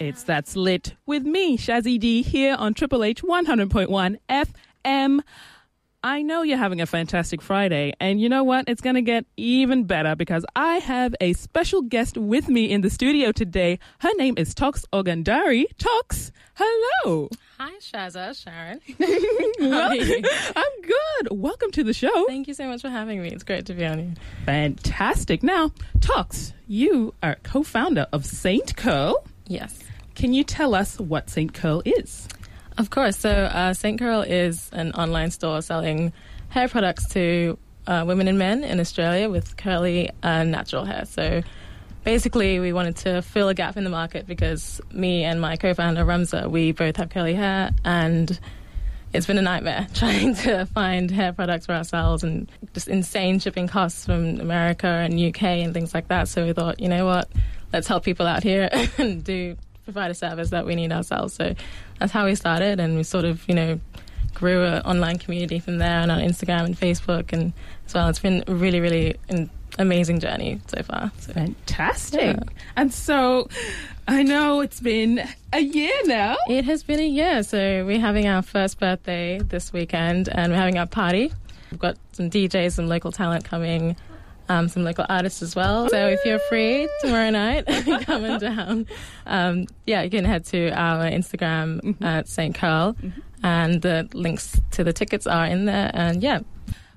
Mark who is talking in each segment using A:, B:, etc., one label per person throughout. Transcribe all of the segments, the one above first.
A: It's That's Lit with me, Shazzy D, here on Triple H 100.1 FM. I know you're having a fantastic Friday, and you know what? It's going to get even better because I have a special guest with me in the studio today. Her name is Toks Ogundare. Toks, hello.
B: Hi, Shaza, Sharon.
A: well, I'm good. Welcome to the show.
B: Thank you so much for having me. It's great to be on here.
A: Fantastic. Now, Toks, you are co founder of Saint Curl.
B: Yes.
A: Can you tell us what Saint Curl is?
B: Of course. So, uh, St. Curl is an online store selling hair products to uh, women and men in Australia with curly and natural hair. So, basically, we wanted to fill a gap in the market because me and my co founder, Ramza, we both have curly hair and it's been a nightmare trying to find hair products for ourselves and just insane shipping costs from America and UK and things like that. So, we thought, you know what, let's help people out here and do provide a service that we need ourselves. So that's how we started, and we sort of, you know, grew an online community from there and on Instagram and Facebook, and as well. It's been really, really an amazing journey so far. So,
A: Fantastic.
B: Yeah.
A: And so I know it's been a year now.
B: It has been a year, so we're having our first birthday this weekend, and we're having our party. We've got some DJs, some local talent coming. Um, some local artists as well. So if you're free tomorrow night, come coming down, um, yeah, you can head to our Instagram at St. Curl, and the links to the tickets are in there. And yeah,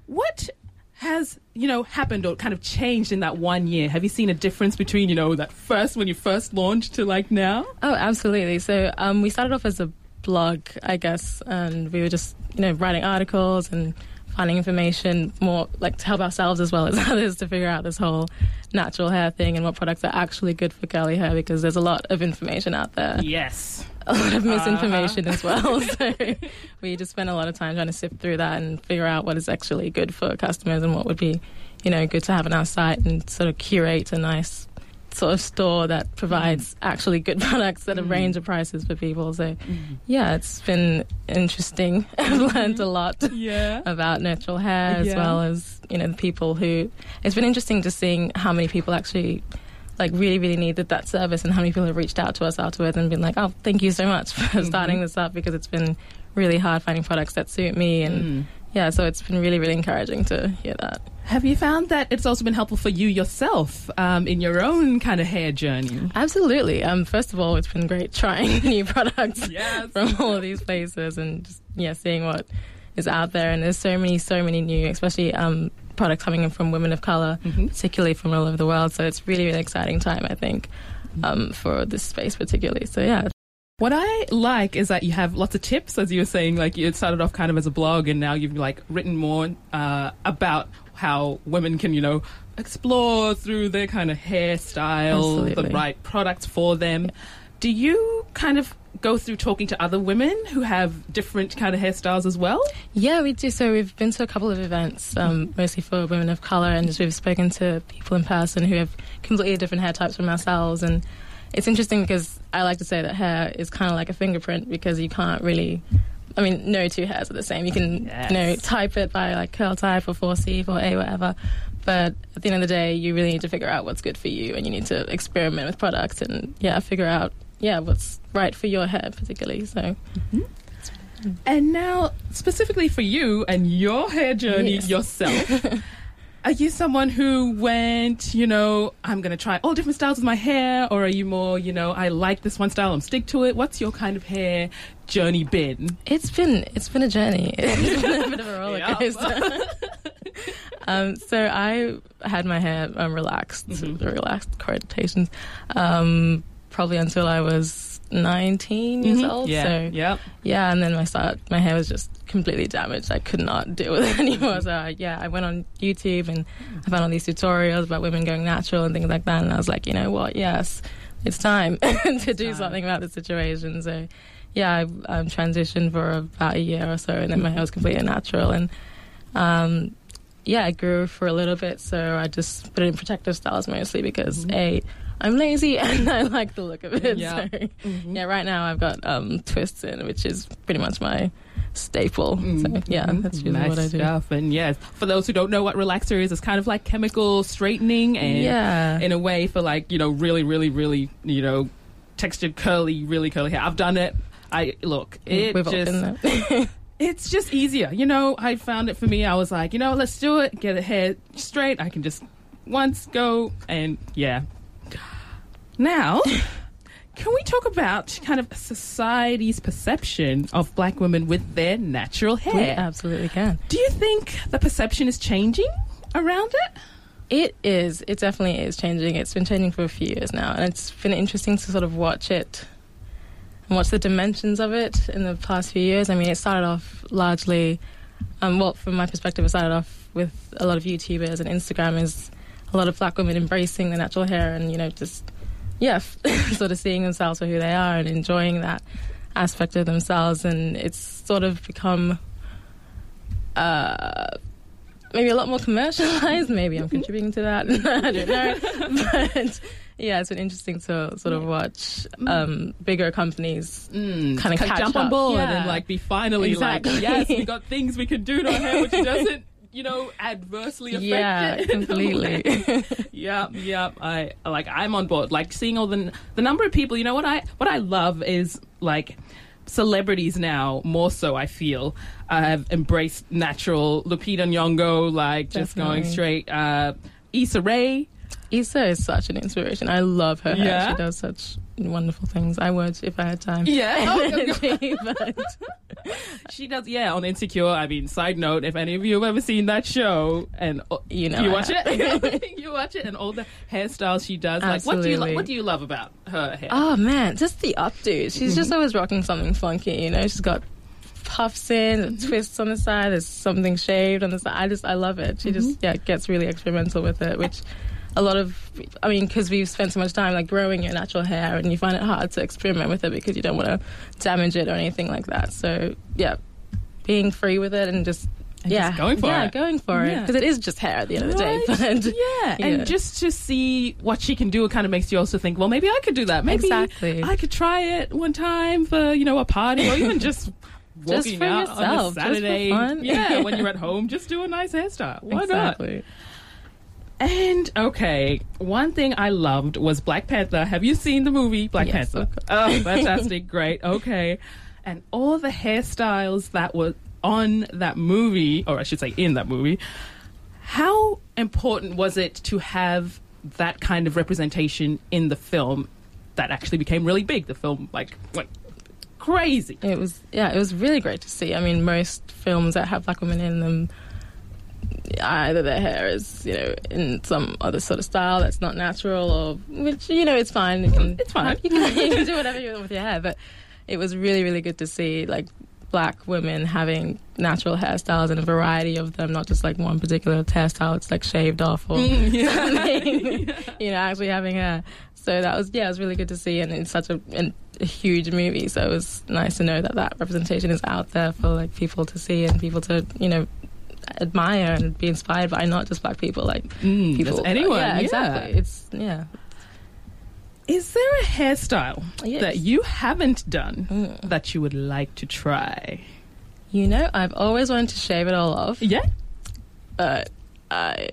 A: What has, you know, happened or kind of changed in that one year? Have you seen a difference between, you know, that first when you first launched to like now?
B: Oh, absolutely. So um, we started off as a blog, I guess, and we were just you know writing articles and finding information more like to help ourselves as well as others to figure out this whole natural hair thing and what products are actually good for curly hair because there's a lot of information out there,
A: Yes.
B: a lot of misinformation uh-huh. as well. So we just spent a lot of time trying to sift through that and figure out what is actually good for customers and what would be you know good to have on our site and sort of curate a nice sort of store that provides mm. actually good products at a mm. range of prices for people. So, mm. yeah, it's been interesting. I've mm-hmm. learned a lot
A: Yeah.
B: about natural hair as
A: Yeah.
B: well as you know the people who. It's been interesting to seeing how many people actually. Like really, really needed that service, and how many people have reached out to us afterwards and been like, "Oh, thank you so much for mm-hmm. starting this up because it's been really hard finding products that suit me." And yeah, so it's been really, really encouraging to hear that.
A: Have you found that it's also been helpful for you yourself um, in your own kind of hair journey?
B: Absolutely. Um, first of all, it's been great trying new products
A: Yes.
B: from all of these places and just yeah, seeing what is out there. And there's so many, so many new, especially um, products coming in from women of color, particularly from all over the world. So it's really, really exciting time, I think, um, for this space particularly. So yeah,
A: What I like is that you have lots of tips, as you were saying. Like you started off kind of as a blog, and now you've like written more uh, about how women can, you know, explore through their kind of hairstyle, the right products for them. Do you kind of go through talking to other women who have different kind of hairstyles as well?
B: Yeah, we do. So we've been to a couple of events, um, mostly for women of color, and just we've spoken to people in person who have completely different hair types from ourselves. And it's interesting because I like to say that hair is kind of like a fingerprint because you can't really. I mean, no two hairs are the same. You can, you know, type it by like curl type or 4C, 4A, whatever. But at the end of the day, you really need to figure out what's good for you, and you need to experiment with products and yeah, figure out yeah what's right for your hair particularly. So mm-hmm.
A: And now, specifically for you and your hair journey
B: Yes.
A: yourself, are you someone who went, you know, I'm going to try all different styles with my hair, or are you more, you know, I like this one style, I'm stick to it? What's your kind of hair journey been?
B: It's been it's been a journey. It's been a bit of a roller coaster. um, so I had my hair um, relaxed, relaxed quotations, um, probably until I was 19 years old.
A: Yeah,
B: So
A: yep.
B: yeah, and then my start, my hair was just completely damaged. I could not deal with it anymore. So I, yeah, I went on YouTube and I found all these tutorials about women going natural and things like that. And I was like, you know what? Yes, it's time to do
A: time.
B: something about the situation. So yeah, I um, transitioned for about a year or so, and then my hair was completely natural. And um, yeah, I grew for a little bit, so I just put it in protective styles mostly because a I'm lazy and I like the look of it.
A: Yeah.
B: So yeah, right now I've got um, twists in, which is pretty much my staple. So mm-hmm. yeah, that's usually
A: nice
B: what I do.
A: stuff. And yes, for those who don't know what relaxer is, it's kind of like chemical straightening and
B: Yeah.
A: in a way for like, you know, really, really, really, you know, textured, curly, really curly hair. I've done it. I look. It
B: We've
A: just it's just easier. You know, I found it for me. I was like, you know, let's do it. Get the hair straight. I can just once go and yeah. Now, can we talk about kind of society's perception of black women with their natural
B: we
A: hair?
B: absolutely can.
A: Do you think the perception is changing around it?
B: It is. It definitely is changing. It's been changing for a few years now, and it's been interesting to sort of watch it and watch the dimensions of it in the past few years. I mean, it started off largely, um, well, from my perspective, it started off with a lot of YouTubers and Instagrammers, a lot of black women embracing the natural hair and you know just yeah, sort of seeing themselves for who they are and enjoying that aspect of themselves, and it's sort of become. Uh, maybe a lot more commercialized. Maybe I'm contributing to that. I don't know. But yeah, it's been interesting to sort of watch um, bigger companies
A: Mm, c-
B: catch
A: jump on
B: up.
A: board
B: Yeah.
A: and like be finally
B: Exactly.
A: like, yes, we got things we can do to our hair which doesn't, you know, adversely affect
B: Yeah,
A: it. in a way.
B: completely.
A: yeah, yeah. I like. I'm on board. Like seeing all the the number of people. You know what I what I love is like celebrities now more so. I feel uh, have embraced natural. Lupita Nyong'o, like just going straight. Uh, Issa Rae.
B: Issa is such an inspiration. I love her hair.
A: Yeah?
B: She does such wonderful things. I would if I had time.
A: Yeah. Oh,
B: but
A: She does, yeah, on Insecure. I mean, side note, if any of you have ever seen that show, and uh,
B: You know
A: you watch it, you watch it, and all the hairstyles she does. Like, what do you what do you love about her hair?
B: Oh man, just the updo. She's just always rocking something funky, you know. She's got puffs in, twists on the side. There's something shaved on the side. I just I love it. She just yeah gets really experimental with it, which a lot of I mean because we've spent so much time like growing your natural hair and you find it hard to experiment with it because you don't want to damage it or anything like that. So yeah, being free with it and just.
A: And
B: yeah,
A: just going for
B: yeah,
A: it.
B: going for it because it is just hair at the end of the day. But
A: yeah,
B: yeah.
A: and just to see what she can do, it kind of makes you also think, well, maybe I could do that. Maybe
B: Exactly.
A: I could try it one time for you know a party, or even just
B: Just
A: walking
B: for
A: out on a
B: yourself, just for
A: Saturday.
B: fun.
A: Yeah, when you're at home, just do a nice hairstyle. Why not? And okay, one thing I loved was Black Panther. Have you seen the movie Black
B: Yes,
A: Panther? Oh, fantastic! Great. Okay, and all the hairstyles that were on that movie, or I should say, in that movie. How important was it to have that kind of representation in the film that actually became really big? The film like went crazy.
B: It was yeah, it was really great to see. I mean, most films that have black women in them, either their hair is you know in some other sort of style that's not natural, or which you know it's fine. You can,
A: It's fine.
B: You can, you can do whatever you want with your hair, but it was really really good to see like black women having natural hairstyles and a variety of them, not just like one particular hairstyle. It's like shaved off or something. you know, actually having hair. So that was yeah, it was really good to see, and it's such a, an- a huge movie. So it was nice to know that that representation is out there for like people to see and people to you know admire and be inspired by, not just black people, like
A: Mm,
B: people.
A: anyone.
B: Yeah,
A: yeah.
B: exactly. It's yeah.
A: Is there a hairstyle
B: Yes.
A: that you haven't done
B: Mm.
A: that you would like to try?
B: You know, I've always wanted to shave it all off,
A: Yeah,
B: but I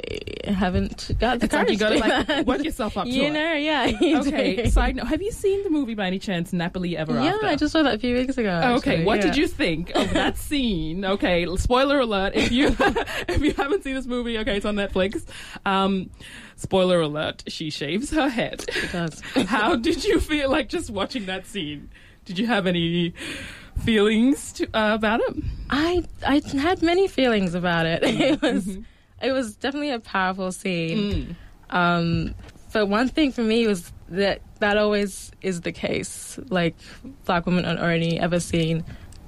B: haven't got the
A: it's like you gotta
B: to
A: like work yourself up to
B: You
A: it.
B: know, yeah. you
A: Okay,
B: do.
A: side note, have you seen the movie by any chance, Nappily Ever
B: Yeah,
A: After?
B: Yeah, I just saw that a few weeks ago.
A: Okay, what
B: yeah.
A: did you think of that scene? Okay, spoiler alert if you if you haven't seen this movie, okay, it's on Netflix. Um, spoiler alert, she shaves her head.
B: It does.
A: How did you feel like just watching that scene? Did you have any feelings to, uh, about it?
B: I I had many feelings about it. It was it was definitely a powerful scene.
A: Mm.
B: Um, but one thing for me was that that always is the case. Like black women aren't only ever seen,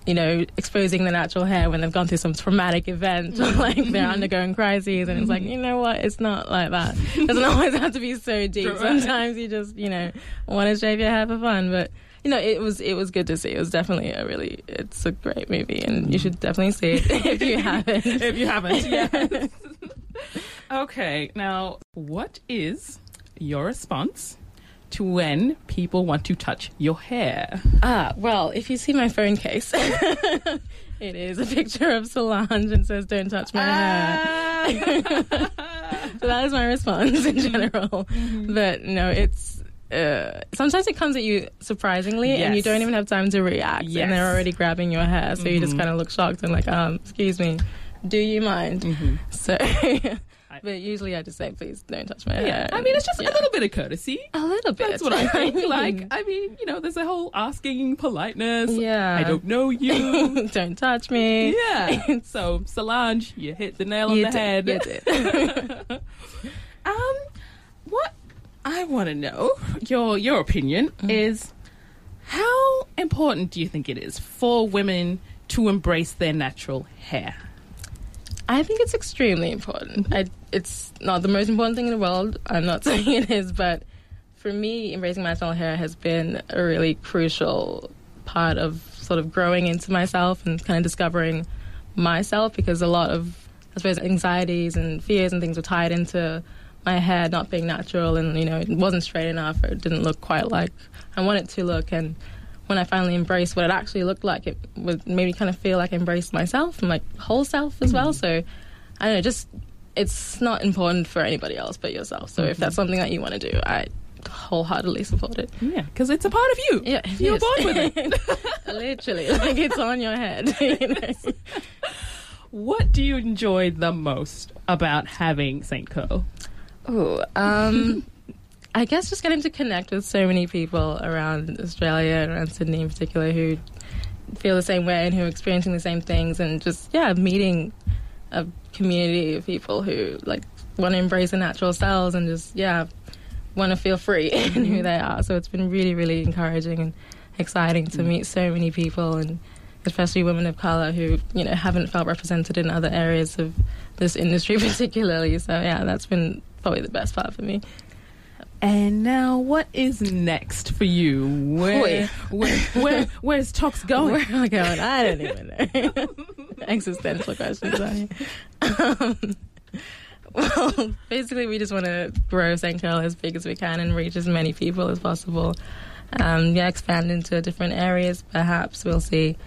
B: you know, exposing their natural hair when they've gone through some traumatic event or like they're undergoing crises, and it's like you know what, it's not like that. It doesn't always have to be so deep. Sometimes you just you know want to shave your hair for fun, but. You know, it was it was good to see. It was definitely a really it's a great movie, and you should definitely see it if you haven't.
A: if you haven't. Yes. Okay, now what is your response to when people want to touch your hair?
B: Ah, well, if you see my phone case, it is a picture of Solange and says, "Don't touch my hair."
A: Ah.
B: So that is my response in general. But no, it's uh, sometimes it comes at you surprisingly, and you don't even have time to react,
A: Yes.
B: and they're already grabbing your hair, so you just kind of look shocked and like, um, excuse me, do you mind? So, but usually I just say, please don't touch my hair.
A: Yeah, I mean, it's just
B: Yeah.
A: a little bit of courtesy.
B: a little bit.
A: That's what I think. like, I mean, you know, there's a whole asking politeness.
B: Yeah.
A: I don't know you.
B: don't touch me.
A: yeah. So, Solange, you hit the nail on
B: You
A: the
B: did,
A: head.
B: you did.
A: Um, what I want to know your your opinion
B: Mm-hmm.
A: is how important do you think it is for women to embrace their natural hair?
B: I think it's extremely important. Mm-hmm. I, it's not the most important thing in the world. I'm not saying it is, but for me, embracing my natural hair has been a really crucial part of sort of growing into myself and kind of discovering myself because a lot of, I suppose, anxieties and fears and things were tied into my hair not being natural and, you know, it wasn't straight enough or it didn't look quite like I wanted it to look. And when I finally embraced what it actually looked like, it was, made me kind of feel like I embraced myself and like whole self as well. So I don't know, just it's not important for anybody else but yourself. So if that's something that you want to do, I wholeheartedly support it.
A: Yeah, because it's a part of you.
B: Yeah,
A: You're
B: is.
A: born with it.
B: Literally, like it's on your head. you know?
A: What do you enjoy the most about having Saint Curl?
B: Ooh, um, I guess just getting to connect with so many people around Australia and around Sydney in particular who feel the same way and who are experiencing the same things, and just yeah, meeting a community of people who like want to embrace their natural selves and just yeah want to feel free in who mm-hmm. they are. So it's been really, really encouraging and exciting to mm. meet so many people and especially women of color who you know haven't felt represented in other areas of this industry particularly. So yeah, that's been probably the best part for me.
A: And now, what is next for you? Where, where, where, where's Toks going?
B: Where am I going? I don't even know. Existential questions. I. Um, well, basically, we just want to grow St. Curl as big as we can and reach as many people as possible. Um, yeah, expand into different areas, perhaps we'll see.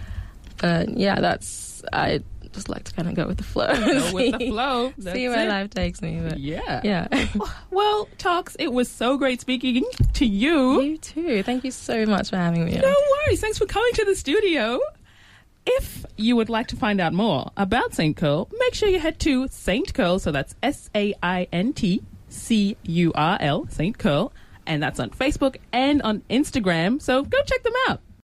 B: But yeah, that's I just like to kind of go with the flow.
A: Go with the
B: see-
A: flow.
B: See where
A: it.
B: life takes me. But
A: Yeah.
B: yeah.
A: Oh, well, Toks, it was so great speaking to you.
B: you too. Thank you so much for having me.
A: No worries. Thanks for coming to the studio. If you would like to find out more about Saint Curl, make sure you head to Saint Curl. So that's S A I N T C U R L, Saint Curl. And that's on Facebook and on Instagram. So go check them out.